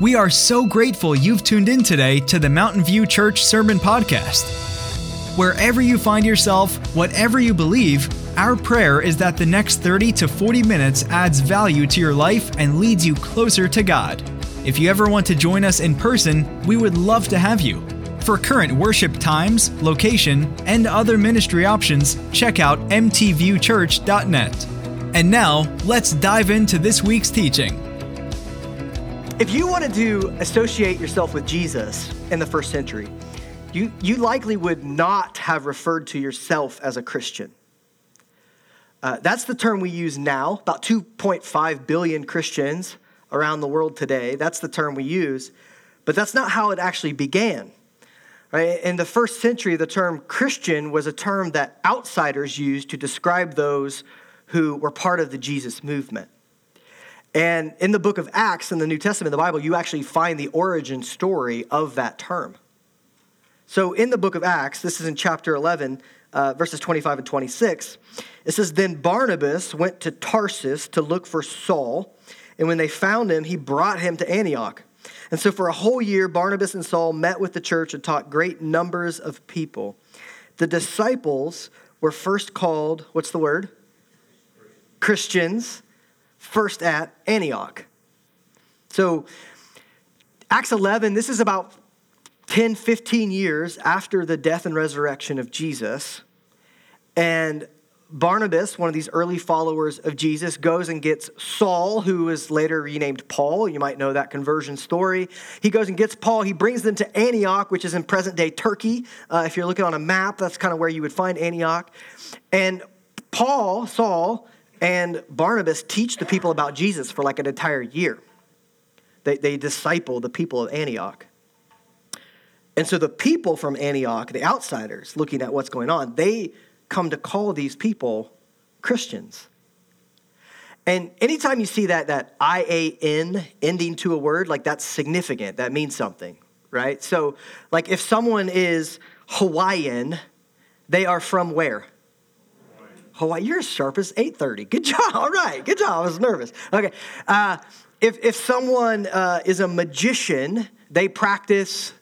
We are so grateful you've tuned in today to the Mountain View Church Sermon Podcast. Wherever you find yourself, whatever you believe, our prayer is that the next 30 to 40 minutes adds value to your life and leads you closer to God. If you ever want to join us in person, we would love to have you. For current worship times, location, and other ministry options, check out mtviewchurch.net. And now, let's dive into this week's teaching. If you wanted to associate yourself with Jesus in the first century, you, you likely would not have referred to yourself as a Christian. Uh, that's the term we use now, about 2.5 billion Christians around the world today. That's the term we use, but that's not how it actually began. Right? In the first century, the term Christian was a term that outsiders used to describe those who were part of the Jesus movement. And in the book of Acts in the New Testament, the Bible, you actually find the origin story of that term. So in the book of Acts, this is in chapter 11, uh, verses 25 and 26, it says, Then Barnabas went to Tarsus to look for Saul, and when they found him, he brought him to Antioch. And so for a whole year, Barnabas and Saul met with the church and taught great numbers of people. The disciples were first called, what's the word? Christians first at Antioch. So, Acts 11, this is about 10, 15 years after the death and resurrection of Jesus. And Barnabas, one of these early followers of Jesus, goes and gets Saul, who is later renamed Paul. You might know that conversion story. He goes and gets Paul. He brings them to Antioch, which is in present day Turkey. Uh, if you're looking on a map, that's kind of where you would find Antioch. And Paul, Saul, and Barnabas teach the people about Jesus for like an entire year. They, they disciple the people of Antioch. And so the people from Antioch, the outsiders looking at what's going on, they come to call these people Christians. And anytime you see that, that IAN ending to a word, like that's significant. That means something, right? So, like if someone is Hawaiian, they are from where? Hawaii, you're as sharp as 8.30. Good job. All right. Good job. I was nervous. Okay. Uh, if, if someone uh, is a magician, they practice.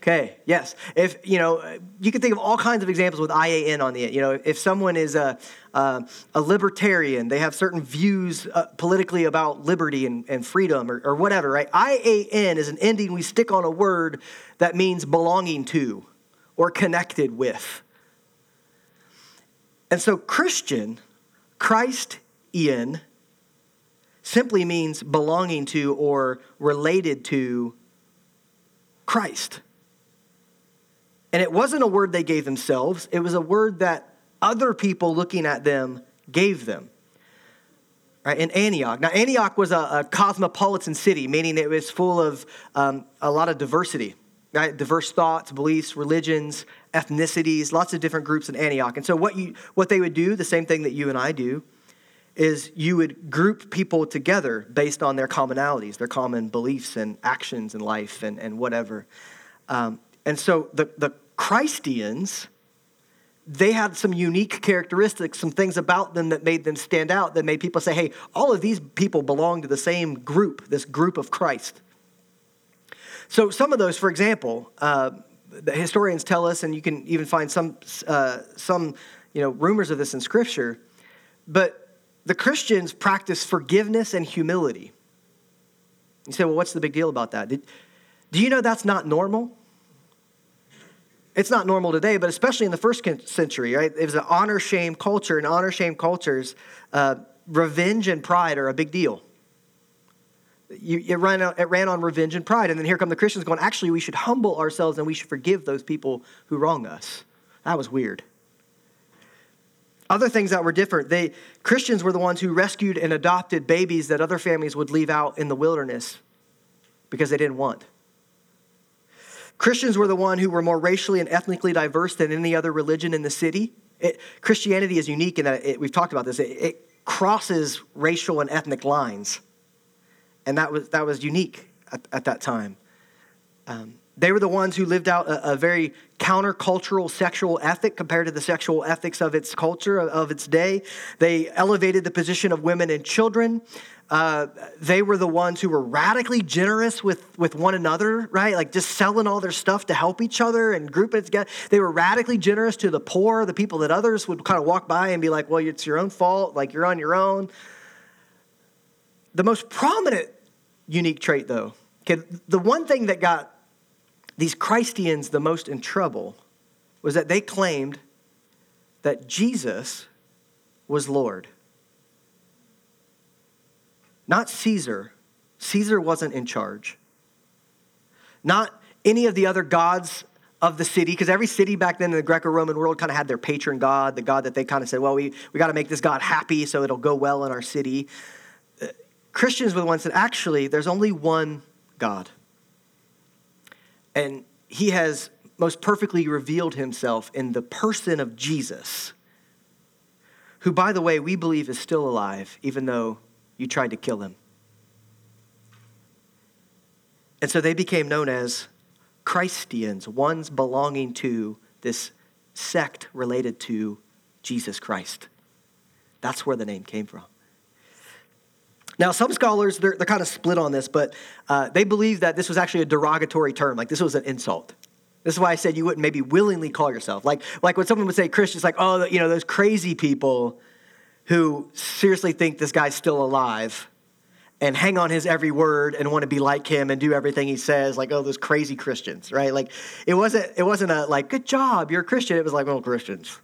Okay, yes. If, you know, you can think of all kinds of examples with IAN on the end. You know, if someone is a, uh, a libertarian, they have certain views uh, politically about liberty and, and freedom or, or whatever, right? IAN is an ending we stick on a word that means belonging to or connected with. And so, Christian, Christ Ian, simply means belonging to or related to Christ. And it wasn't a word they gave themselves, it was a word that other people looking at them gave them. Right, in Antioch. Now, Antioch was a, a cosmopolitan city, meaning it was full of um, a lot of diversity right? Diverse thoughts, beliefs, religions, ethnicities, lots of different groups in Antioch. And so what you what they would do, the same thing that you and I do, is you would group people together based on their commonalities, their common beliefs and actions in life and, and whatever. Um, and so the, the Christians, they had some unique characteristics, some things about them that made them stand out, that made people say, hey, all of these people belong to the same group, this group of Christ. So, some of those, for example, uh, the historians tell us, and you can even find some, uh, some you know, rumors of this in Scripture, but the Christians practice forgiveness and humility. You say, well, what's the big deal about that? Did, do you know that's not normal? It's not normal today, but especially in the first century, right? It was an honor shame culture, and honor shame cultures, uh, revenge and pride are a big deal you, it, ran, it ran on revenge and pride. And then here come the Christians going, actually, we should humble ourselves and we should forgive those people who wrong us. That was weird. Other things that were different, they Christians were the ones who rescued and adopted babies that other families would leave out in the wilderness because they didn't want. Christians were the one who were more racially and ethnically diverse than any other religion in the city. It, Christianity is unique in that it, we've talked about this. It, it crosses racial and ethnic lines and that was, that was unique at, at that time. Um, they were the ones who lived out a, a, very countercultural sexual ethic compared to the sexual ethics of its culture, of its day. They elevated the position of women and children. Uh, they were the ones who were radically generous with, with one another, right? Like just selling all their stuff to help each other and group it together. They were radically generous to the poor, the people that others would kind of walk by and be like, well, it's your own fault, like you're on your own. The most prominent unique trait, though, okay, the one thing that got these Christians the most in trouble was that they claimed that Jesus was Lord. Not Caesar. Caesar wasn't in charge. Not any of the other gods of the city, because every city back then in the Greco Roman world kind of had their patron god, the god that they kind of said, well, we, we got to make this god happy so it'll go well in our city. Christians were the ones that actually, there's only one God. And he has most perfectly revealed himself in the person of Jesus, who, by the way, we believe is still alive, even though you tried to kill him. And so they became known as Christians, ones belonging to this sect related to Jesus Christ. That's where the name came from. Now, some scholars, they're, they're kind of split on this, but uh, they believe that this was actually a derogatory term, like this was an insult. This is why I said you wouldn't maybe willingly call yourself. Like, like when someone would say Christians, like, oh, you know, those crazy people who seriously think this guy's still alive and hang on his every word and want to be like him and do everything he says like oh those crazy christians right like it wasn't it wasn't a like good job you're a christian it was like oh christians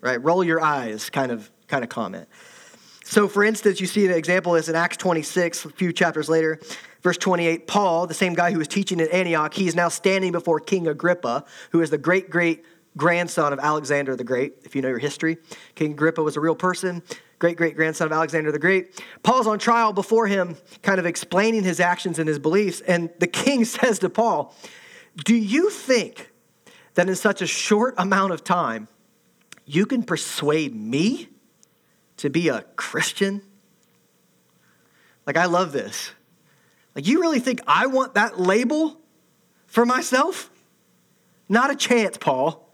right roll your eyes kind of kind of comment so for instance you see an example is in acts 26 a few chapters later verse 28 paul the same guy who was teaching in antioch he's now standing before king agrippa who is the great great grandson of alexander the great if you know your history king agrippa was a real person great great grandson of Alexander the Great. Paul's on trial before him, kind of explaining his actions and his beliefs. And the king says to Paul, Do you think that in such a short amount of time, you can persuade me to be a Christian? Like, I love this. Like, you really think I want that label for myself? Not a chance, Paul.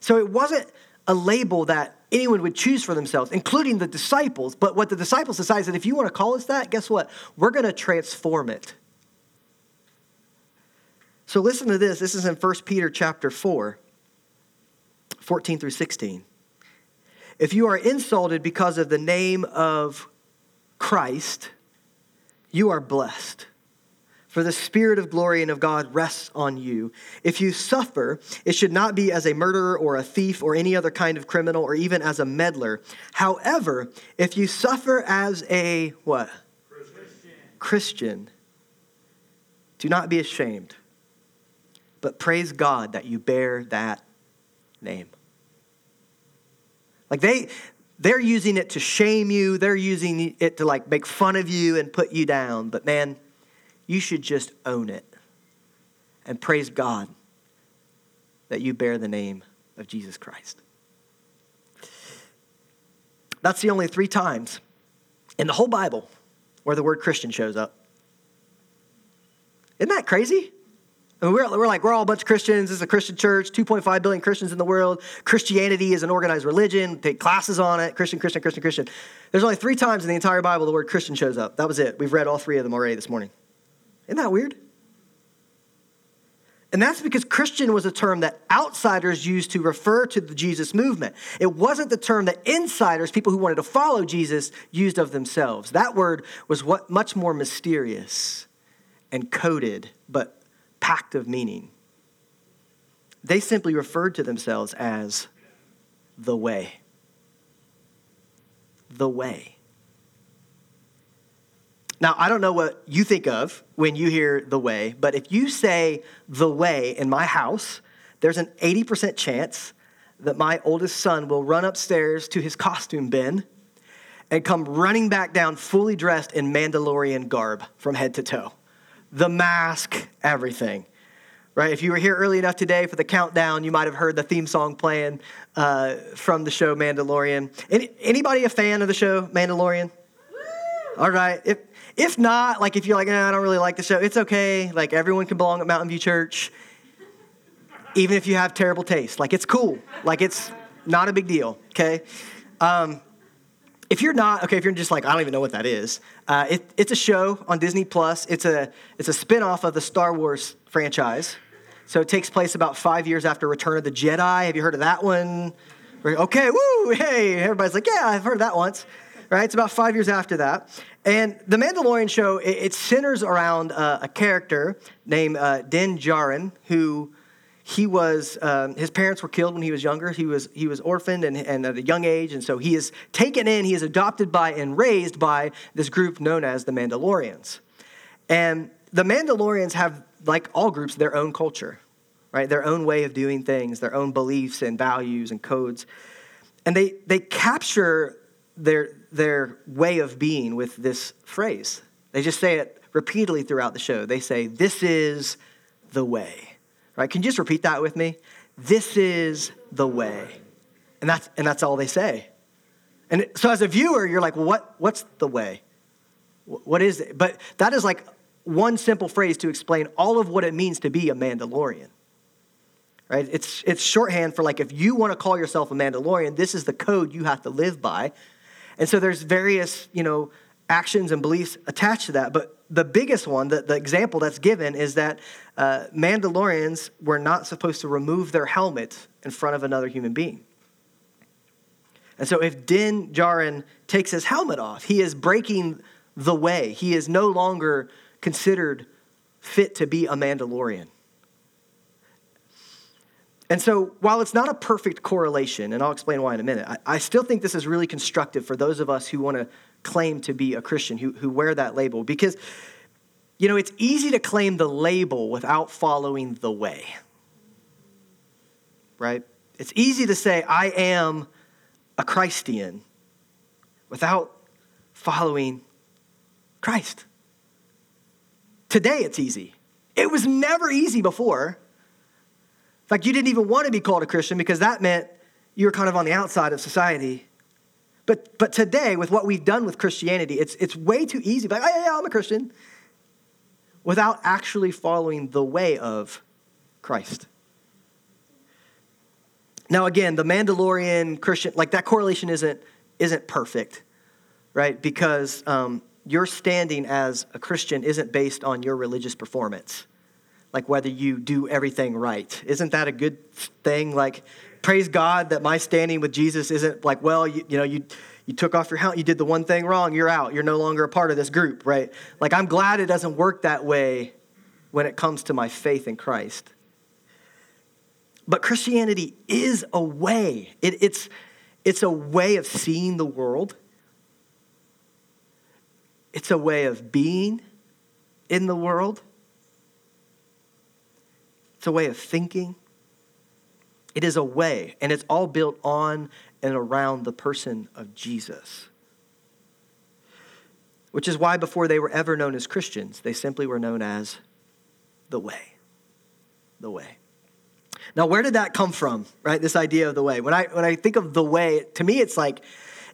So it wasn't a label that anyone would choose for themselves, including the disciples. But what the disciples decide is that if you want to call us that, guess what? We're going to transform it. So listen to this. This is in 1 Peter chapter 4, 14 through 16. If you are insulted because of the name of Christ, you are blessed for the Spirit of glory and of God rests on you. If you suffer, it should not be as a murderer or a thief or any other kind of criminal or even as a meddler. However, if you suffer as a what? Christian. Christian, do not be ashamed, but praise God that you bear that name. Like they, they're using it to shame you. They're using it to like make fun of you and put you down. But man, you should just own it and praise God that you bear the name of Jesus Christ. That's the only three times in the whole Bible where the word Christian shows up. Isn't that crazy? We're, we're like, we're all a bunch of Christians. This is a Christian church, 2.5 billion Christians in the world. Christianity is an organized religion. Take classes on it. Christian, Christian, Christian, Christian. There's only three times in the entire Bible the word Christian shows up. That was it. We've read all three of them already this morning. Isn't that weird? And that's because Christian was a term that outsiders used to refer to the Jesus movement. It wasn't the term that insiders, people who wanted to follow Jesus, used of themselves. That word was what much more mysterious and coded, but packed of meaning. They simply referred to themselves as the way. The way. Now, I don't know what you think of when you hear the way, but if you say the way in my house, there's an 80% chance that my oldest son will run upstairs to his costume bin and come running back down fully dressed in Mandalorian garb from head to toe. The mask, everything. Right? If you were here early enough today for the countdown, you might have heard the theme song playing uh, from the show Mandalorian. Any, anybody a fan of the show Mandalorian? All right. If if not, like if you're like, eh, I don't really like the show, it's okay. Like everyone can belong at Mountain View Church, even if you have terrible taste. Like it's cool. Like it's not a big deal. Okay. Um, if you're not okay, if you're just like I don't even know what that is, uh, it, it's a show on Disney Plus. It's a it's a spinoff of the Star Wars franchise. So it takes place about five years after Return of the Jedi. Have you heard of that one? Okay, woo, hey, everybody's like, yeah, I've heard of that once. Right? It's about five years after that. And the Mandalorian show, it, it centers around uh, a character named uh, Din Djarin, who he was um, his parents were killed when he was younger. He was he was orphaned and, and at a young age and so he is taken in he is adopted by and raised by this group known as the mandalorians. And the mandalorians have like all groups their own culture right? Their own way of doing things their own beliefs and values and codes. And they they capture their their way of being with this phrase. They just say it repeatedly throughout the show. They say this is the way Right? Can you just repeat that with me? This is the way. And that's, and that's all they say. And so as a viewer, you're like, well, what, what's the way? What is it? But that is like one simple phrase to explain all of what it means to be a Mandalorian. Right? It's, it's shorthand for like if you want to call yourself a Mandalorian, this is the code you have to live by. And so there's various, you know, actions and beliefs attached to that. But the biggest one, the, the example that's given, is that uh, Mandalorians were not supposed to remove their helmet in front of another human being. And so if Din Djarin takes his helmet off, he is breaking the way. He is no longer considered fit to be a Mandalorian. And so, while it's not a perfect correlation, and I'll explain why in a minute, I, I still think this is really constructive for those of us who want to claim to be a Christian, who, who wear that label. Because, you know, it's easy to claim the label without following the way, right? It's easy to say, I am a Christian without following Christ. Today it's easy. It was never easy before. In fact, you didn't even want to be called a Christian because that meant you were kind of on the outside of society. But, but today, with what we've done with Christianity, it's, it's way too easy. Like, oh, yeah, yeah, I'm a Christian. Without actually following the way of Christ. Now, again, the Mandalorian Christian, like that correlation isn't, isn't perfect, right? Because um, your standing as a Christian isn't based on your religious performance, like whether you do everything right. Isn't that a good thing? Like, praise God that my standing with Jesus isn't like, well, you, you know, you, you took off your helmet, you did the one thing wrong, you're out. You're no longer a part of this group, right? Like, I'm glad it doesn't work that way when it comes to my faith in Christ. But Christianity is a way, it, it's, it's a way of seeing the world, it's a way of being in the world, it's a way of thinking. It is a way, and it's all built on and around the person of Jesus. Which is why, before they were ever known as Christians, they simply were known as the way. The way. Now, where did that come from, right? This idea of the way. When I, when I think of the way, to me, it's like,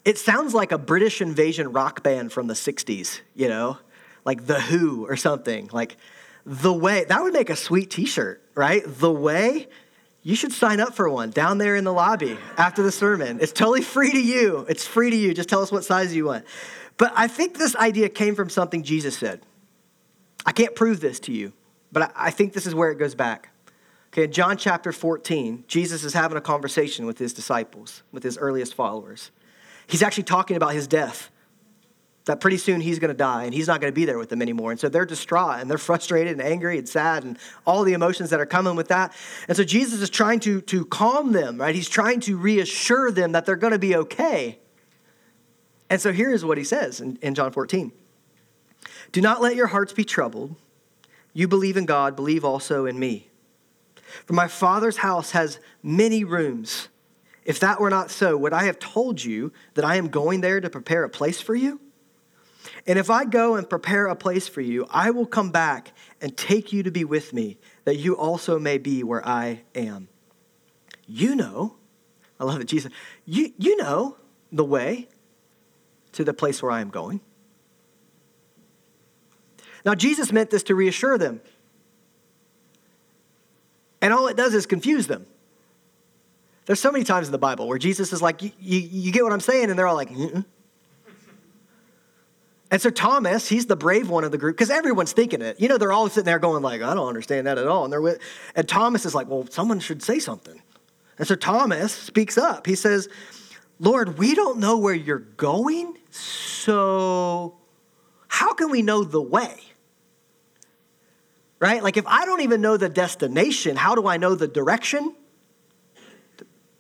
it sounds like a British invasion rock band from the 60s, you know? Like The Who or something. Like, the way. That would make a sweet t shirt, right? The way you should sign up for one down there in the lobby after the sermon. It's totally free to you. It's free to you. Just tell us what size you want. But I think this idea came from something Jesus said. I can't prove this to you, but I think this is where it goes back. Okay, in John chapter 14, Jesus is having a conversation with his disciples, with his earliest followers. He's actually talking about his death that pretty soon he's going to die and he's not going to be there with them anymore. And so they're distraught and they're frustrated and angry and sad and all the emotions that are coming with that. And so Jesus is trying to, to calm them, right? He's trying to reassure them that they're going to be okay. And so here's what he says in, in John 14 Do not let your hearts be troubled. You believe in God, believe also in me. For my Father's house has many rooms. If that were not so, would I have told you that I am going there to prepare a place for you? And if I go and prepare a place for you, I will come back and take you to be with me, that you also may be where I am. You know, I love it, Jesus, you, you know the way to the place where I am going. Now, Jesus meant this to reassure them. And all it does is confuse them. There's so many times in the Bible where Jesus is like, You, you, you get what I'm saying? And they're all like, Mm-mm. And so Thomas, he's the brave one of the group because everyone's thinking it. You know, they're all sitting there going like, I don't understand that at all. And they're with, and Thomas is like, well, someone should say something. And so Thomas speaks up. He says, Lord, we don't know where you're going, so how can we know the way? Right? Like if I don't even know the destination, how do I know the direction?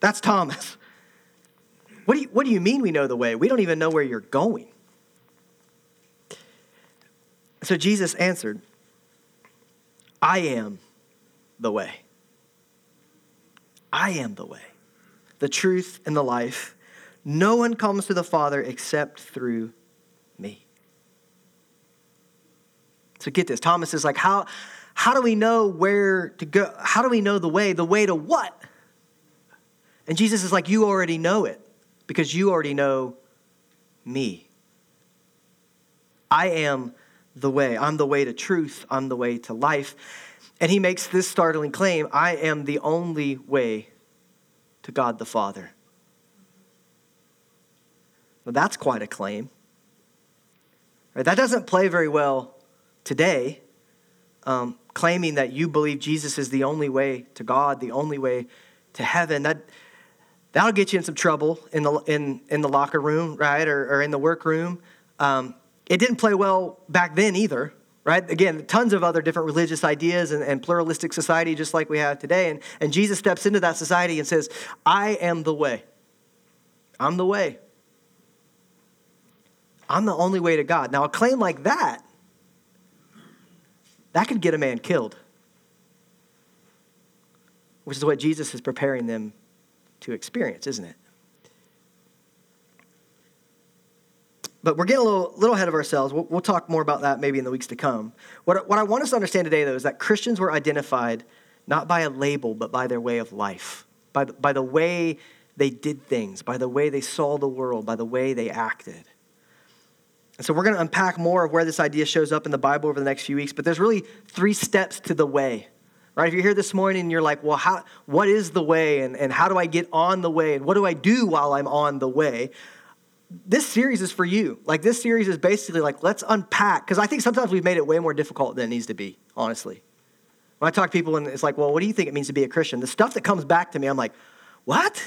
That's Thomas. What do you, what do you mean we know the way? We don't even know where you're going. So Jesus answered, I am the way. I am the way, the truth, and the life. No one comes to the Father except through me. So get this. Thomas is like, how, how do we know where to go? How do we know the way? The way to what? And Jesus is like, you already know it because you already know me. I am the way. I'm the way to truth. I'm the way to life. And he makes this startling claim I am the only way to God the Father. Well, that's quite a claim. Right, that doesn't play very well today, um, claiming that you believe Jesus is the only way to God, the only way to heaven. That, that'll get you in some trouble in the, in, in the locker room, right, or, or in the workroom. Um, it didn't play well back then either, right? Again, tons of other different religious ideas and, and, pluralistic society just like we have today. And, and Jesus steps into that society and says, I am the way. I'm the way. I'm the only way to God. Now, a claim like that, that could get a man killed, which is what Jesus is preparing them to experience, isn't it? But we're getting a little, little ahead of ourselves. We'll, we'll, talk more about that maybe in the weeks to come. What, what I want us to understand today, though, is that Christians were identified not by a label, but by their way of life, by the, by the way they did things, by the way they saw the world, by the way they acted. And so we're going to unpack more of where this idea shows up in the Bible over the next few weeks, but there's really three steps to the way. Right? If you're here this morning and you're like, well, how, what is the way and, and how do I get on the way and what do I do while I'm on the way? This series is for you. Like this series is basically like let's unpack because I think sometimes we've made it way more difficult than it needs to be. Honestly, when I talk to people and it's like, well, what do you think it means to be a Christian? The stuff that comes back to me, I'm like, what?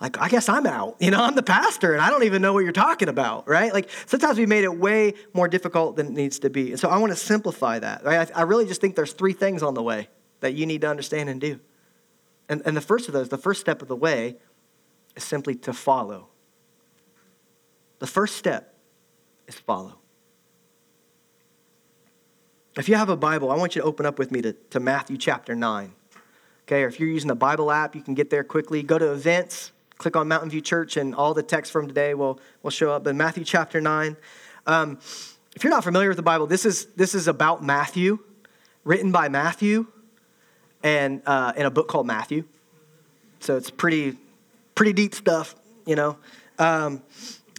Like I guess I'm out. You know, I'm the pastor and I don't even know what you're talking about, right? Like sometimes we've made it way more difficult than it needs to be. And so I want to simplify that. Right? I, I really just think there's three things on the way that you need to understand and do. And, and the first of those, the first step of the way, is simply to follow the first step is follow. If you have a Bible, I want you to open up with me to, to Matthew chapter 9. Okay, or if you're using the Bible app, you can get there quickly. Go to events, click on Mountain View Church, and all the text from today will, will show up in Matthew chapter 9. Um, if you're not familiar with the Bible, this is, this is about Matthew, written by Matthew, and uh, in a book called Matthew. So it's pretty, pretty deep stuff, you know. Um,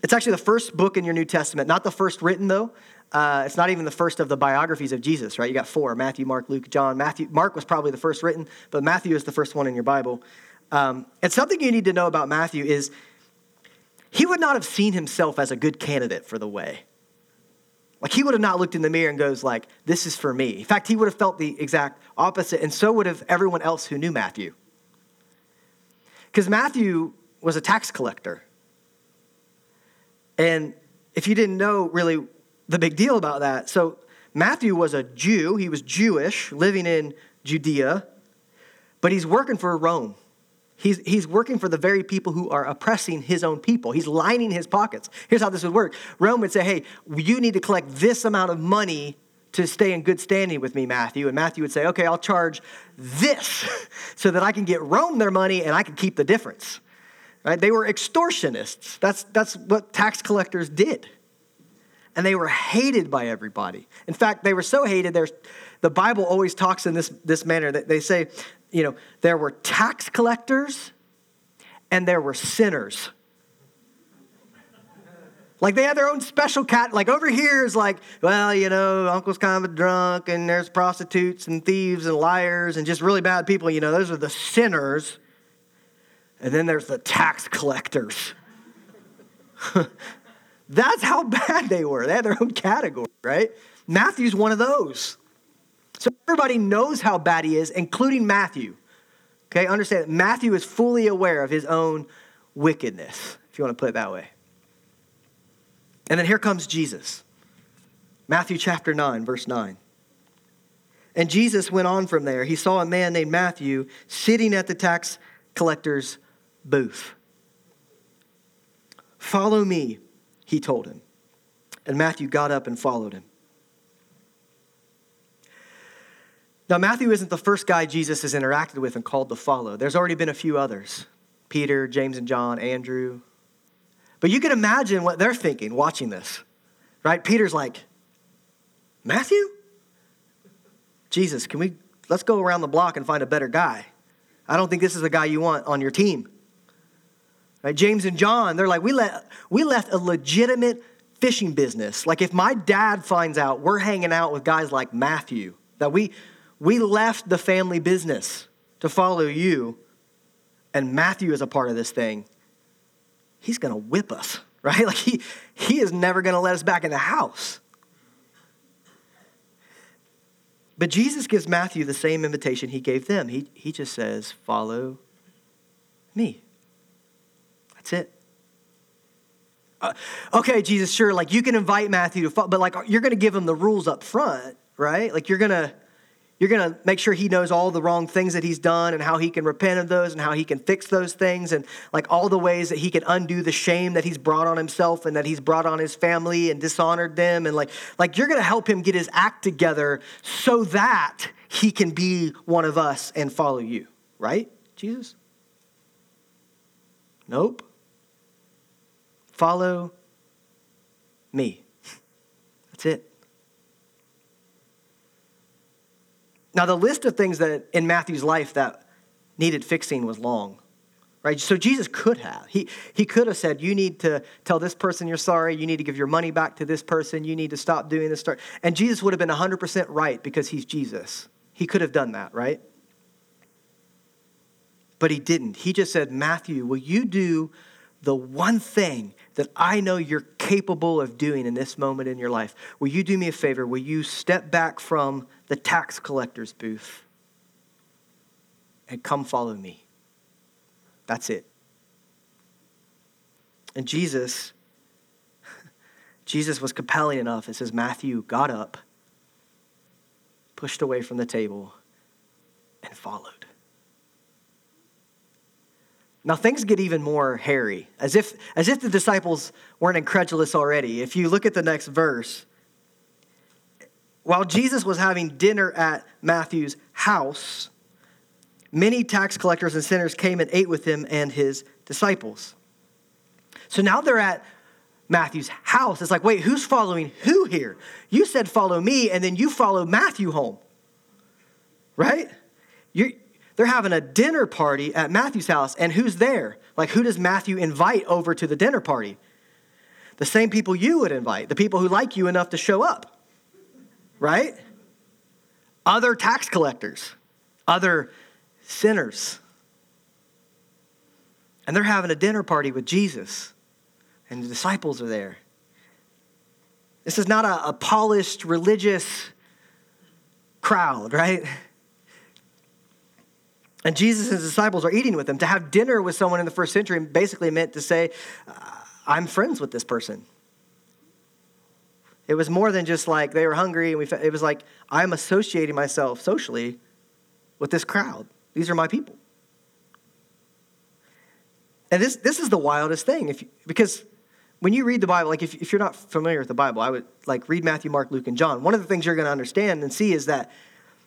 it's actually the first book in your New Testament, not the first written, though. Uh, it's not even the first of the biographies of Jesus, right? You got four Matthew, Mark, Luke, John. Matthew, Mark was probably the first written, but Matthew is the first one in your Bible. Um, and something you need to know about Matthew is he would not have seen himself as a good candidate for the way. Like he would have not looked in the mirror and goes like, "This is for me." In fact, he would have felt the exact opposite, and so would have everyone else who knew Matthew. Because Matthew was a tax collector. And if you didn't know really the big deal about that, so Matthew was a Jew, he was Jewish, living in Judea, but he's working for Rome. He's, he's working for the very people who are oppressing his own people. He's lining his pockets. Here's how this would work Rome would say, hey, you need to collect this amount of money to stay in good standing with me, Matthew. And Matthew would say, okay, I'll charge this so that I can get Rome their money and I can keep the difference. Right? They were extortionists. That's, that's what tax collectors did. And they were hated by everybody. In fact, they were so hated, the Bible always talks in this, this manner that they say, you know, there were tax collectors and there were sinners. Like they had their own special cat. Like over here is like, well, you know, uncle's kind of a drunk, and there's prostitutes and thieves and liars and just really bad people. You know, those are the sinners. And then there's the tax collectors. That's how bad they were. They had their own category, right? Matthew's one of those. So everybody knows how bad he is, including Matthew. Okay, understand that Matthew is fully aware of his own wickedness, if you want to put it that way. And then here comes Jesus. Matthew chapter 9, verse 9. And Jesus went on from there. He saw a man named Matthew sitting at the tax collector's booth. Follow me, he told him. And Matthew got up and followed him. Now, Matthew isn't the first guy Jesus has interacted with and called to follow. There's already been a few others Peter, James and John, Andrew. But you can imagine what they're thinking watching this, right? Peter's like, Matthew? Jesus, can we, let's go around the block and find a better guy. I don't think this is the guy you want on your team. Right? James and John, they're like, we, let, we left a legitimate fishing business. Like if my dad finds out we're hanging out with guys like Matthew, that we, we left the family business to follow you, and Matthew is a part of this thing, he's going to whip us, right? Like he, he is never going to let us back in the house. But Jesus gives Matthew the same invitation he gave them. He, he just says, Follow me. That's it. Uh, okay, Jesus, sure, like you can invite Matthew to follow, but like you're going to give him the rules up front, right? Like you're going to you're going to make sure he knows all the wrong things that he's done and how he can repent of those and how he can fix those things and like all the ways that he can undo the shame that he's brought on himself and that he's brought on his family and dishonored them and like like you're going to help him get his act together so that he can be one of us and follow you, right? Jesus? Nope. Follow me. That's it. Now, the list of things that in Matthew's life that needed fixing was long, right? So Jesus could have. He, he could have said, You need to tell this person you're sorry. You need to give your money back to this person. You need to stop doing this. And Jesus would have been 100% right because he's Jesus. He could have done that, right? But he didn't. He just said, Matthew, will you do the one thing that I know you're capable of doing in this moment in your life? Will you do me a favor? Will you step back from the tax collector's booth and come follow me. That's it. And Jesus, Jesus was compelling enough. It says Matthew got up, pushed away from the table, and followed. Now things get even more hairy, as if, as if the disciples weren't incredulous already. If you look at the next verse, while Jesus was having dinner at Matthew's house, many tax collectors and sinners came and ate with him and his disciples. So now they're at Matthew's house. It's like, wait, who's following who here? You said follow me, and then you follow Matthew home. Right? You're, they're having a dinner party at Matthew's house, and who's there? Like, who does Matthew invite over to the dinner party? The same people you would invite, the people who like you enough to show up right? Other tax collectors, other sinners. And they're having a dinner party with Jesus, and the disciples are there. This is not a, a polished religious crowd, right? And Jesus and his disciples are eating with them. To have dinner with someone in the first century basically meant to say, uh, I'm friends with this person. It was more than just like they were hungry and we it was like I'm associating myself socially with this crowd. These are my people. And this this is the wildest thing if you, because when you read the Bible, like if, if you're not familiar with the Bible, I would like read Matthew, Mark, Luke, and John. One of the things you're going to understand and see is that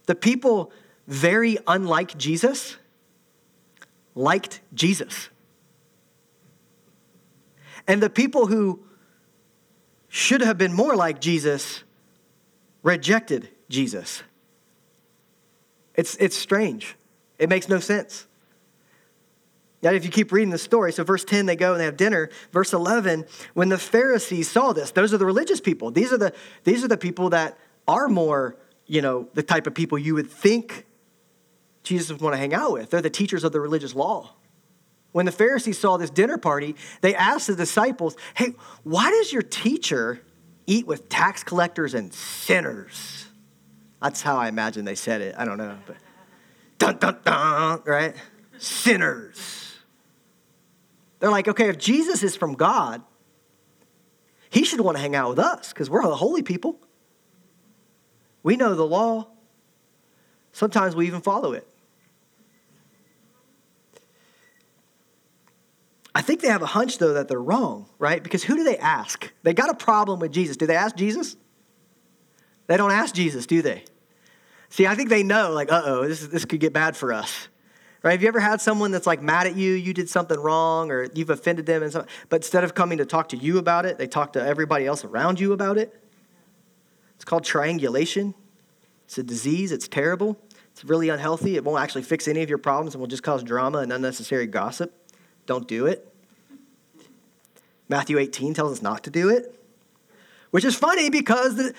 the people very unlike Jesus liked Jesus. And the people who should have been more like Jesus rejected Jesus. It's, it's strange. It makes no sense. Now, if you keep reading the story, so verse 10, they go and they have dinner. Verse 11, when the Pharisees saw this, those are the religious people. These are the, these are the people that are more, you know, the type of people you would think Jesus would want to hang out with. They're the teachers of the religious law. When the Pharisees saw this dinner party, they asked the disciples, Hey, why does your teacher eat with tax collectors and sinners? That's how I imagine they said it. I don't know. But dun dun dun, right? Sinners. They're like, okay, if Jesus is from God, he should want to hang out with us because we're the holy people. We know the law. Sometimes we even follow it. I think they have a hunch, though, that they're wrong, right? Because who do they ask? They got a problem with Jesus. Do they ask Jesus? They don't ask Jesus, do they? See, I think they know, like, uh oh, this, this could get bad for us. Right? Have you ever had someone that's like mad at you, you did something wrong, or you've offended them, and so, but instead of coming to talk to you about it, they talk to everybody else around you about it? It's called triangulation. It's a disease, it's terrible, it's really unhealthy. It won't actually fix any of your problems and will just cause drama and unnecessary gossip. Don't do it. Matthew 18 tells us not to do it, which is funny because the,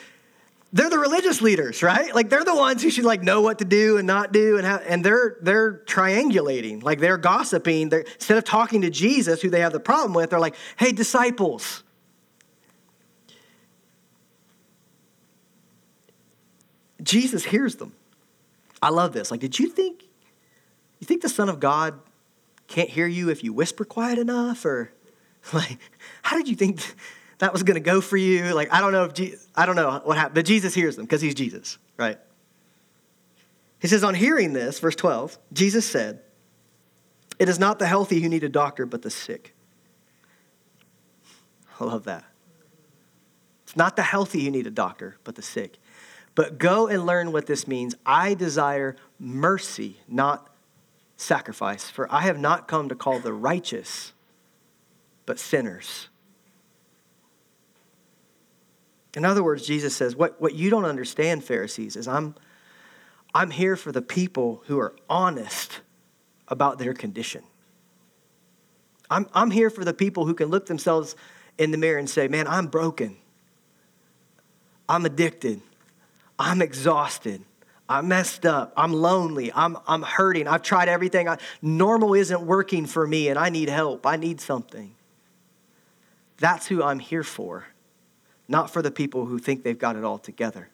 they're the religious leaders, right? Like they're the ones who should like know what to do and not do, and how, and they're they're triangulating, like they're gossiping. They're, instead of talking to Jesus, who they have the problem with, they're like, "Hey, disciples." Jesus hears them. I love this. Like, did you think you think the Son of God can't hear you if you whisper quiet enough, or like, how did you think? that was going to go for you. Like, I don't know if, Je- I don't know what happened, but Jesus hears them because he's Jesus, right? He says, on hearing this, verse 12, Jesus said, It is not the healthy who need a doctor, but the sick. I love that. It's not the healthy who need a doctor, but the sick. But go and learn what this means. I desire mercy, not sacrifice, for I have not come to call the righteous, but sinners. In other words, Jesus says, What, what you don't understand, Pharisees, is I'm, I'm here for the people who are honest about their condition. I'm, I'm here for the people who can look themselves in the mirror and say, Man, I'm broken. I'm addicted. I'm exhausted. I'm messed up. I'm lonely. I'm, I'm hurting. I've tried everything. I, normal isn't working for me, and I need help. I need something. That's who I'm here for not for the people who think they've got it all together.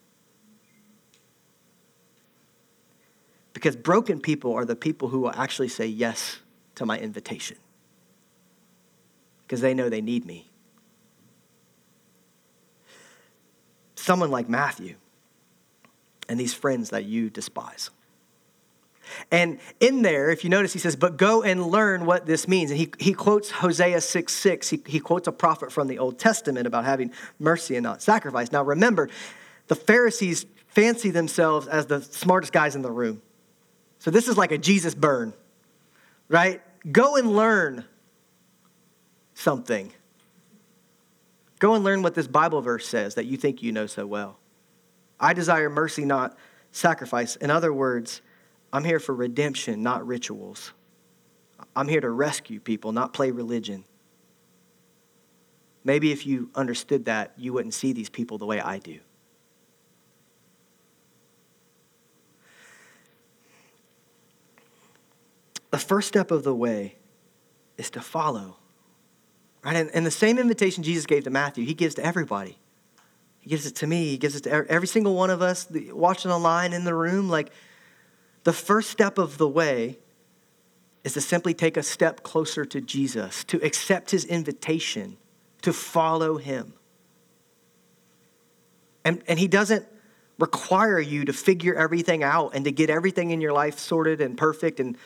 Because broken people are the people who will actually say yes to my invitation because they know they need me. Someone like Matthew and these friends that you despise. And in there, if you notice, he says, But go and learn what this means. And he, he quotes Hosea 6 6. He, he quotes a prophet from the Old Testament about having mercy and not sacrifice. Now remember, the Pharisees fancy themselves as the smartest guys in the room. So this is like a Jesus burn, right? Go and learn something. Go and learn what this Bible verse says that you think you know so well. I desire mercy, not sacrifice. In other words, I'm here for redemption, not rituals. I'm here to rescue people, not play religion. Maybe if you understood that, you wouldn't see these people the way I do. The first step of the way is to follow. Right? And, and the same invitation Jesus gave to Matthew, he gives to everybody. He gives it to me, he gives it to every single one of us watching online in the room. Like, the first step of the way is to simply take a step closer to Jesus, to accept his invitation, to follow him. And, and he doesn't require you to figure everything out and to get everything in your life sorted and perfect and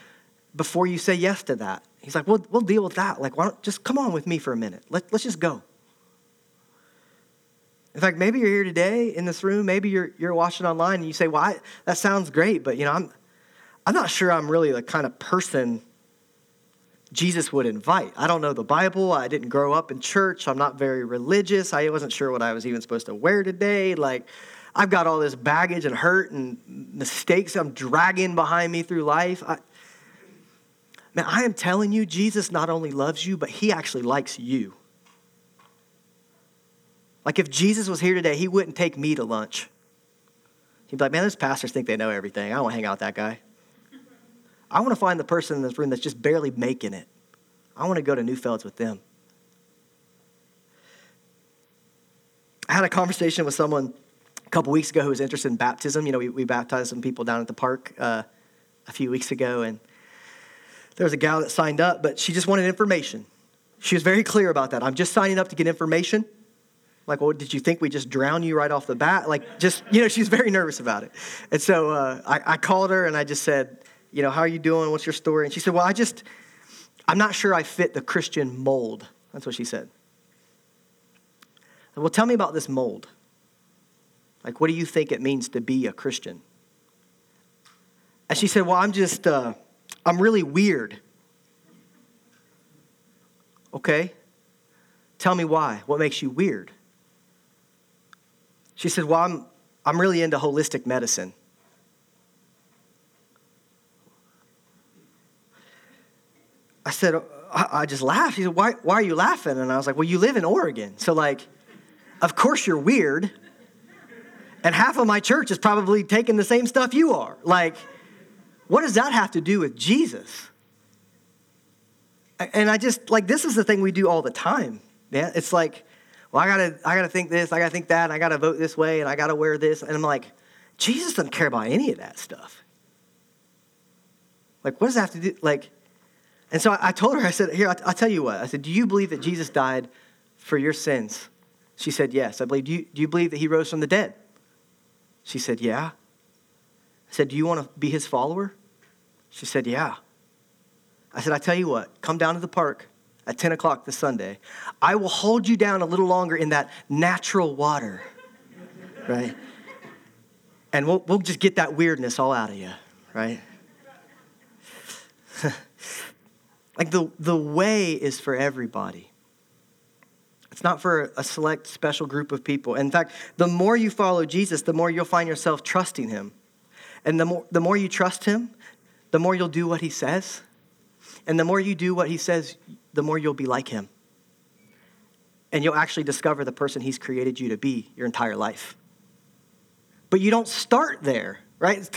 before you say yes to that. He's like, we'll, we'll deal with that. Like, why don't just come on with me for a minute? Let, let's just go. In fact, maybe you're here today in this room. Maybe you're, you're watching online and you say, well, I, that sounds great, but you know, I'm, I'm not sure I'm really the kind of person Jesus would invite. I don't know the Bible. I didn't grow up in church. I'm not very religious. I wasn't sure what I was even supposed to wear today. Like, I've got all this baggage and hurt and mistakes I'm dragging behind me through life. I, Man, I am telling you, Jesus not only loves you, but he actually likes you. Like if Jesus was here today, he wouldn't take me to lunch. He'd be like, man, those pastors think they know everything. I don't want to hang out with that guy. I want to find the person in this room that's just barely making it. I want to go to Newfields with them. I had a conversation with someone a couple weeks ago who was interested in baptism. You know, we, we baptized some people down at the park uh, a few weeks ago, and there was a gal that signed up, but she just wanted information. She was very clear about that. I'm just signing up to get information. Like, well, did you think we just drown you right off the bat? Like, just, you know, she's very nervous about it. And so uh, I, I called her and I just said, you know, how are you doing? What's your story? And she said, well, I just, I'm not sure I fit the Christian mold. That's what she said. Well, tell me about this mold. Like, what do you think it means to be a Christian? And she said, Well, I'm just, uh, I'm really weird. Okay. Tell me why. What makes you weird? She said, Well, I'm, I'm really into holistic medicine. I said, I, just laughed. She said, why, why are you laughing? And I was like, Well, you live in Oregon. So, like, of course you're weird. And half of my church is probably taking the same stuff you are. Like, what does that have to do with Jesus? And I just, like, this is the thing we do all the time. Yeah. It's like, well, I gotta, I gotta think this, I gotta think that, I gotta vote this way, and I gotta wear this. And I'm like, Jesus doesn't care about any of that stuff. Like, what does that have to do? Like, and so I, told her, I said, Here, I'll, tell you what. I said, Do you believe that Jesus died for your sins? She said, Yes. I believe. Do you, do you believe that he rose from the dead? She said, Yeah. I said, Do you want to be his follower? She said, Yeah. I said, I tell you what, come down to the park at 10 o'clock this Sunday. I will hold you down a little longer in that natural water, right? And we'll, we'll just get that weirdness all out of you, right? Like the, the way is for everybody. It's not for a select special group of people. In fact, the more you follow Jesus, the more you'll find yourself trusting him. And the more, the more you trust him, the more you'll do what he says. And the more you do what he says, the more you'll be like him. And you'll actually discover the person he's created you to be your entire life. But you don't start there, right?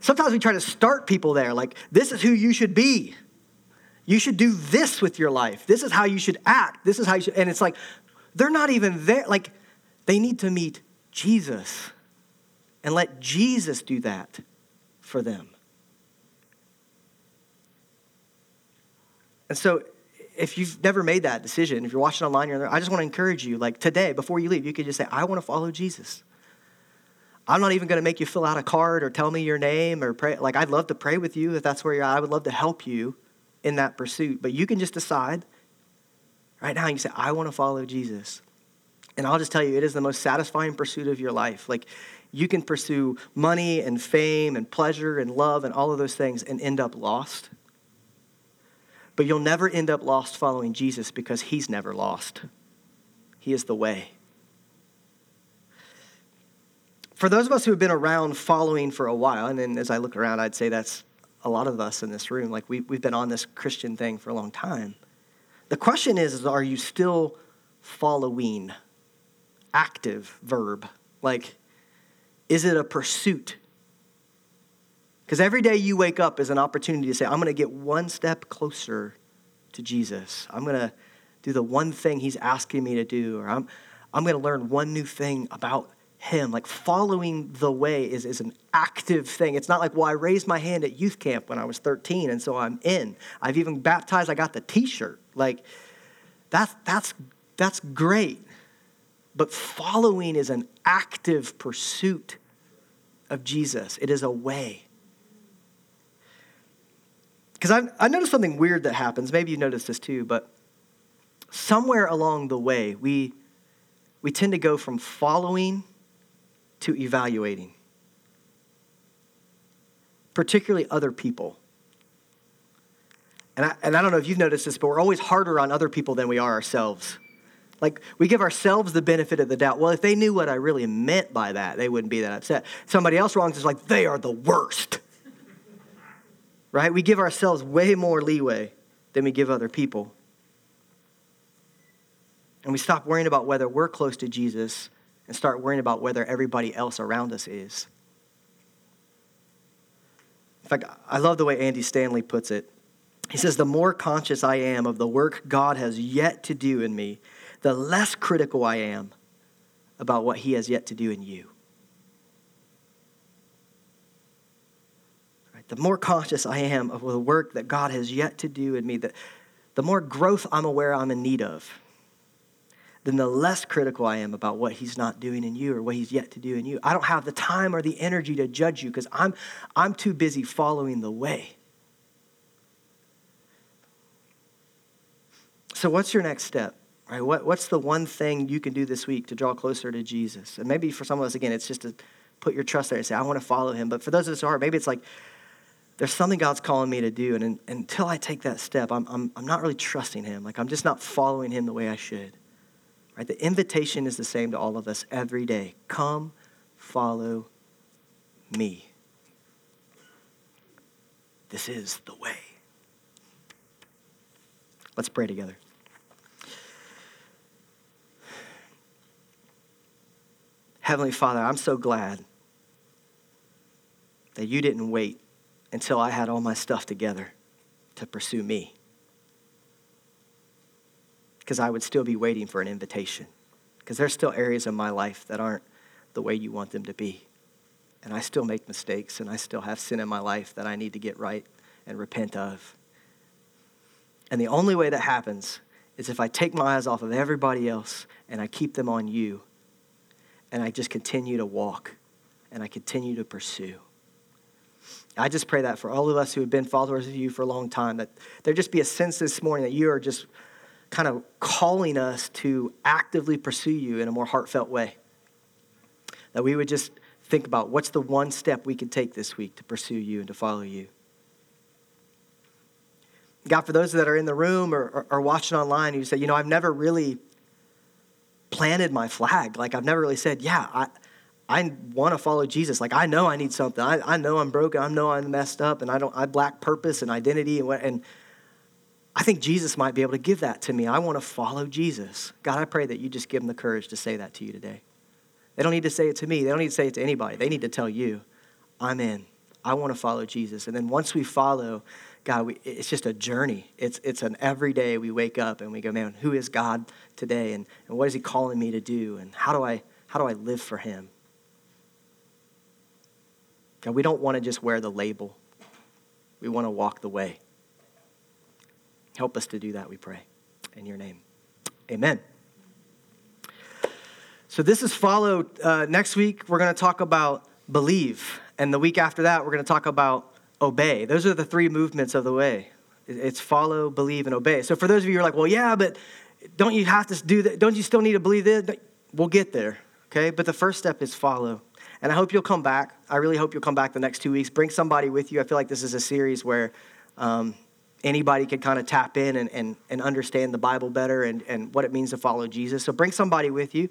Sometimes we try to start people there, like, this is who you should be. You should do this with your life. This is how you should act. This is how you should. And it's like, they're not even there. Like, they need to meet Jesus and let Jesus do that for them. And so, if you've never made that decision, if you're watching online, you're there, I just want to encourage you, like today, before you leave, you could just say, I want to follow Jesus. I'm not even going to make you fill out a card or tell me your name or pray. Like, I'd love to pray with you if that's where you're at. I would love to help you in that pursuit. But you can just decide right now, you say, I want to follow Jesus. And I'll just tell you, it is the most satisfying pursuit of your life. Like, you can pursue money and fame and pleasure and love and all of those things and end up lost. But you'll never end up lost following Jesus because he's never lost. He is the way. For those of us who have been around following for a while, and then as I look around, I'd say that's a lot of us in this room, like we, we've been on this Christian thing for a long time. The question is, is are you still following? Active verb. Like, is it a pursuit? Because every day you wake up is an opportunity to say, I'm going to get one step closer to Jesus. I'm going to do the one thing he's asking me to do, or I'm, I'm going to learn one new thing about him. Like following the way is, is an active thing. It's not like, well, I raised my hand at youth camp when I was 13 and so I'm in. I've even baptized, I got the t shirt. Like that's, that's, that's great. But following is an active pursuit of Jesus, it is a way. Because I, I noticed something weird that happens. Maybe you noticed this too, but somewhere along the way, we, we tend to go from following to evaluating, particularly other people. And I, and I don't know if you've noticed this, but we're always harder on other people than we are ourselves. Like, we give ourselves the benefit of the doubt. Well, if they knew what I really meant by that, they wouldn't be that upset. Somebody else wrongs is like, they are the worst. Right? We give ourselves way more leeway than we give other people. And we stop worrying about whether we're close to Jesus and start worrying about whether everybody else around us is. In fact, I love the way Andy Stanley puts it. He says, The more conscious I am of the work God has yet to do in me, the less critical I am about what He has yet to do in you. The more conscious I am of the work that God has yet to do in me, the, the more growth I'm aware I'm in need of then the less critical I am about what he's not doing in you or what he's yet to do in you. I don't have the time or the energy to judge you because I'm, I'm too busy following the way. So, what's your next step? Right? What, what's the one thing you can do this week to draw closer to Jesus? And maybe for some of us, again, it's just to put your trust there and say, I want to follow him. But for those of us who are, maybe it's like, there's something God's calling me to do. And, and until I take that step, I'm, I'm, I'm not really trusting him. Like, I'm just not following him the way I should. Right? The invitation is the same to all of us every day. Come, follow me. This is the way. Let's pray together. Heavenly Father, I'm so glad that you didn't wait until I had all my stuff together to pursue me because I would still be waiting for an invitation. Because there's still areas of my life that aren't the way you want them to be. And I still make mistakes, and I still have sin in my life that I need to get right and repent of. And the only way that happens is if I take my eyes off of everybody else and I keep them on you, and I just continue to walk and I continue to pursue. I just pray that for all of us who have been followers of you for a long time, that there just be a sense this morning that you are just kind of calling us to actively pursue you in a more heartfelt way. That we would just think about what's the one step we can take this week to pursue you and to follow you. God, for those that are in the room or, or, or watching online, you say, you know, I've never really planted my flag. Like, I've never really said, yeah, I, I want to follow Jesus. Like, I know I need something. I, I know I'm broken. I know I'm messed up and I don't, I lack purpose and identity and, and I think Jesus might be able to give that to me. I want to follow Jesus. God, I pray that you just give them the courage to say that to you today. They don't need to say it to me, they don't need to say it to anybody. They need to tell you, I'm in. I want to follow Jesus. And then once we follow, God, we, it's just a journey. It's, it's an everyday we wake up and we go, man, who is God today? And, and what is he calling me to do? And how do I, how do I live for him? God, we don't want to just wear the label. We want to walk the way. Help us to do that, we pray. In your name. Amen. So, this is followed. Uh, next week, we're going to talk about believe. And the week after that, we're going to talk about obey. Those are the three movements of the way it's follow, believe, and obey. So, for those of you who are like, well, yeah, but don't you have to do that? Don't you still need to believe this? We'll get there, okay? But the first step is follow. And I hope you'll come back. I really hope you'll come back the next two weeks. Bring somebody with you. I feel like this is a series where um, anybody could kind of tap in and, and, and understand the Bible better and, and what it means to follow Jesus. So bring somebody with you.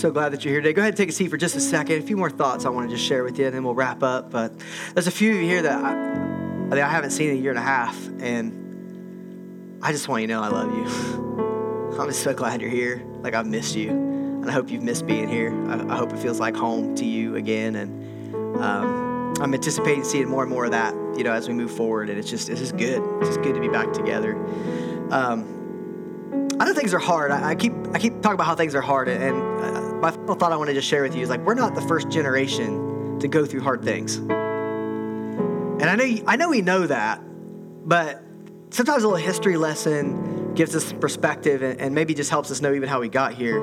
So glad that you're here today. Go ahead and take a seat for just a second. A few more thoughts I want to just share with you, and then we'll wrap up. But there's a few of you here that I, I, mean, I haven't seen in a year and a half, and I just want you to know I love you. I'm just so glad you're here. Like, I've missed you, and I hope you've missed being here. I, I hope it feels like home to you again, and um, I'm anticipating seeing more and more of that, you know, as we move forward. And it's just, it's just good. It's just good to be back together. Um, I know things are hard. I, I, keep I keep talking about how things are hard, and uh, my final thought I want to share with you is like we're not the first generation to go through hard things, and I know I know we know that, but sometimes a little history lesson gives us perspective and, and maybe just helps us know even how we got here.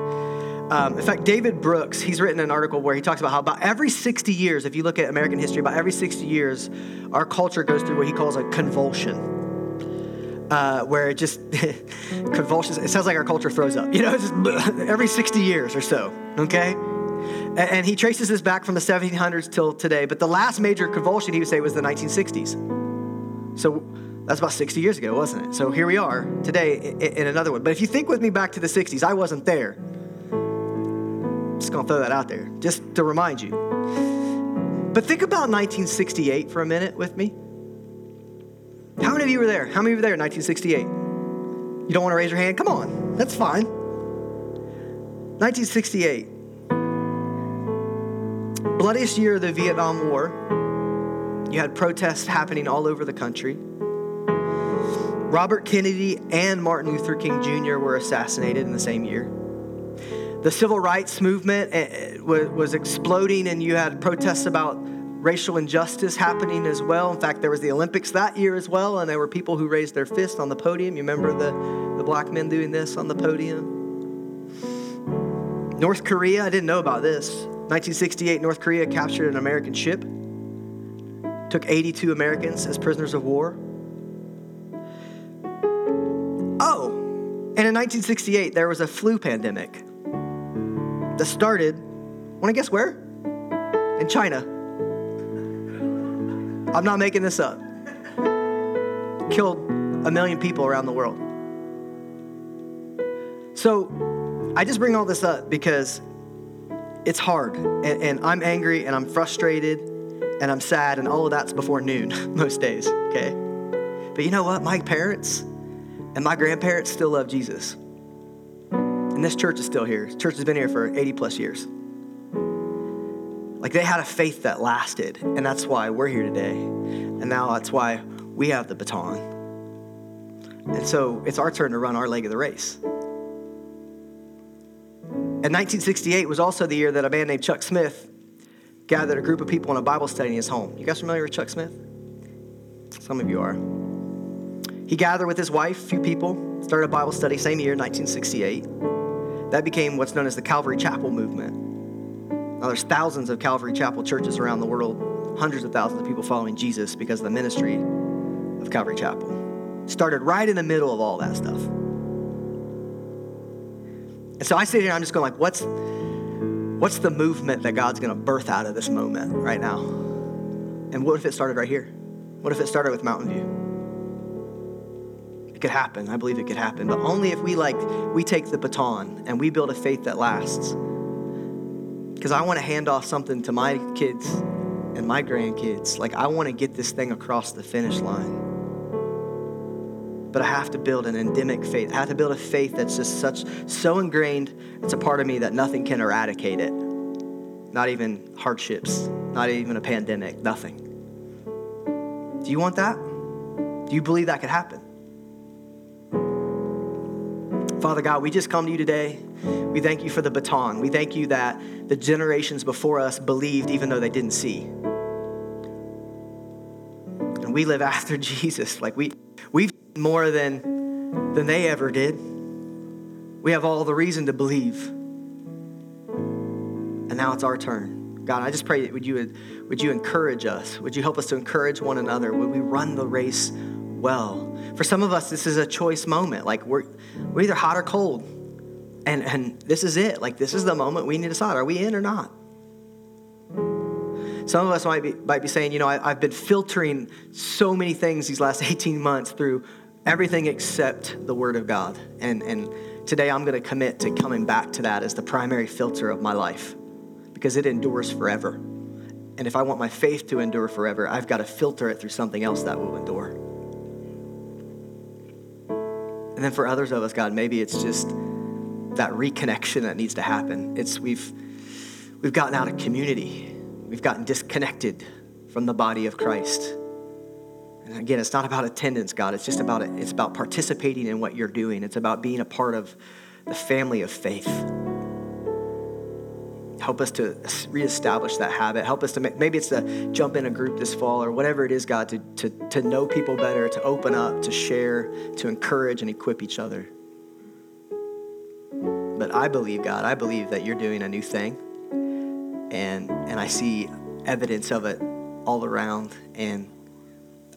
Um, in fact, David Brooks, he's written an article where he talks about how about every 60 years, if you look at American history, about every 60 years, our culture goes through what he calls a convulsion uh, where it just convulsions. It sounds like our culture throws up. You know, just every 60 years or so. Okay. And, he traces this back from the 1700s till today. But the last major convulsion he would say was the 1960s. So that's about 60 years ago, wasn't it? So here we are today in, another one. But if you think with me back to the 60s, I wasn't there. Just gonna throw that out there, just to remind you. But think about 1968 for a minute with me. How many of you were there? How many of you were there in 1968? You don't want to raise your hand? Come on, that's fine. 1968. Bloodiest year of the Vietnam War. You had protests happening all over the country. Robert Kennedy and Martin Luther King Jr. were assassinated in the same year. The civil rights movement eh, eh, was exploding, and you had protests about racial injustice happening as well. In fact, there was the Olympics that year as well, and there were people who raised their fist on the podium. You remember the, the black men doing this on the podium? North Korea, I didn't know about this. 1968, North Korea captured an American ship, took 82 Americans as prisoners of war. Oh, and in 1968, there was a flu pandemic that started, want to guess where? In China. I'm not making this up. Killed a million people around the world. So I just bring all this up because it's hard. And, and, I'm angry and I'm frustrated and I'm sad, and all of that's before noon most days, okay? But you know what? My parents and my grandparents still love Jesus. And this church is still here. This church has been here for 80 plus years. Like they had a faith that lasted, and that's why we're here today. And now that's why we have the baton. And so it's our turn to run our leg of the race. And 1968 was also the year that a man named Chuck Smith gathered a group of people in a Bible study in his home. You guys familiar with Chuck Smith? Some of you are. He gathered with his wife, a few people, started a Bible study same year, 1968. That became what's known as the Calvary Chapel movement. Now, there's thousands of Calvary Chapel churches around the world, hundreds of thousands of people following Jesus because of the ministry of Calvary Chapel. Started right in the middle of all that stuff. And so I sit here and I'm just going like, what's what's the movement that God's going to birth out of this moment right now? And what if it started right here? What if it started with Mountain View? It could happen. I believe it could happen, but only if we like we take the baton and we build a faith that lasts because I want to hand off something to my kids and my grandkids. Like, I want to get this thing across the finish line. But I have to build an endemic faith. I have to build a faith that's just such, so ingrained, it's a part of me that nothing can eradicate it. Not even hardships, not even a pandemic, nothing. Do you want that? Do you believe that could happen? Father God, we just come to you today. We thank you for the baton. We thank you that the generations before us believed even though they didn't see. And we live after Jesus. Like we we've more than than they ever did. We have all the reason to believe. And now it's our turn. God, I just pray that would you would you encourage us? Would you help us to encourage one another? Would we run the race well. For some of us, this is a choice moment. Like we're, we're either hot or cold. And, and this is it. Like this is the moment we need to decide are we in or not? Some of us might be, might be saying, you know, I, I've been filtering so many things these last 18 months through everything except the Word of God and, and today I'm going to commit to coming back to that as the primary filter of my life because it endures forever. And if I want my faith to endure forever, I've got to filter it through something else that will endure. And then for others of us, God, maybe it's just that reconnection that needs to happen. It's we've we've gotten out of community. We've gotten disconnected from the body of Christ. And again, it's not about attendance, God. It's just about it. It's about participating in what you're doing. It's about being a part of the family of faith. Help us to reestablish that habit. Help us to make, maybe it's to jump in a group this fall or whatever it is, God, to, to, to know people better, to open up, to share, to encourage and equip each other. But I believe, God, I believe that you're doing a new thing. And, and I see evidence of it all around. And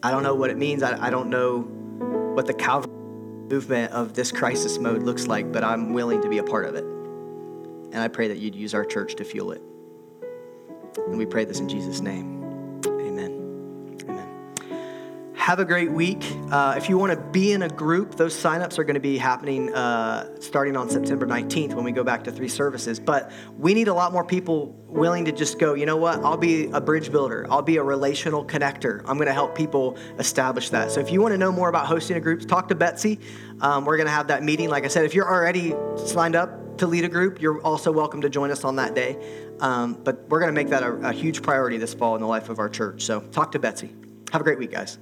I don't know what it means. I, I don't know what the Calvary movement of this crisis mode looks like, but I'm willing to be a part of it. And I pray that you'd use our church to fuel it. And we pray this in Jesus' name. Have a great week. Uh, if you want to be in a group, those signups are going to be happening uh, starting on September 19th when we go back to three services. But we need a lot more people willing to just go, you know what? I'll be a bridge builder, I'll be a relational connector. I'm going to help people establish that. So if you want to know more about hosting a group, talk to Betsy. Um, we're going to have that meeting. Like I said, if you're already signed up to lead a group, you're also welcome to join us on that day. Um, but we're going to make that a, a huge priority this fall in the life of our church. So talk to Betsy. Have a great week, guys.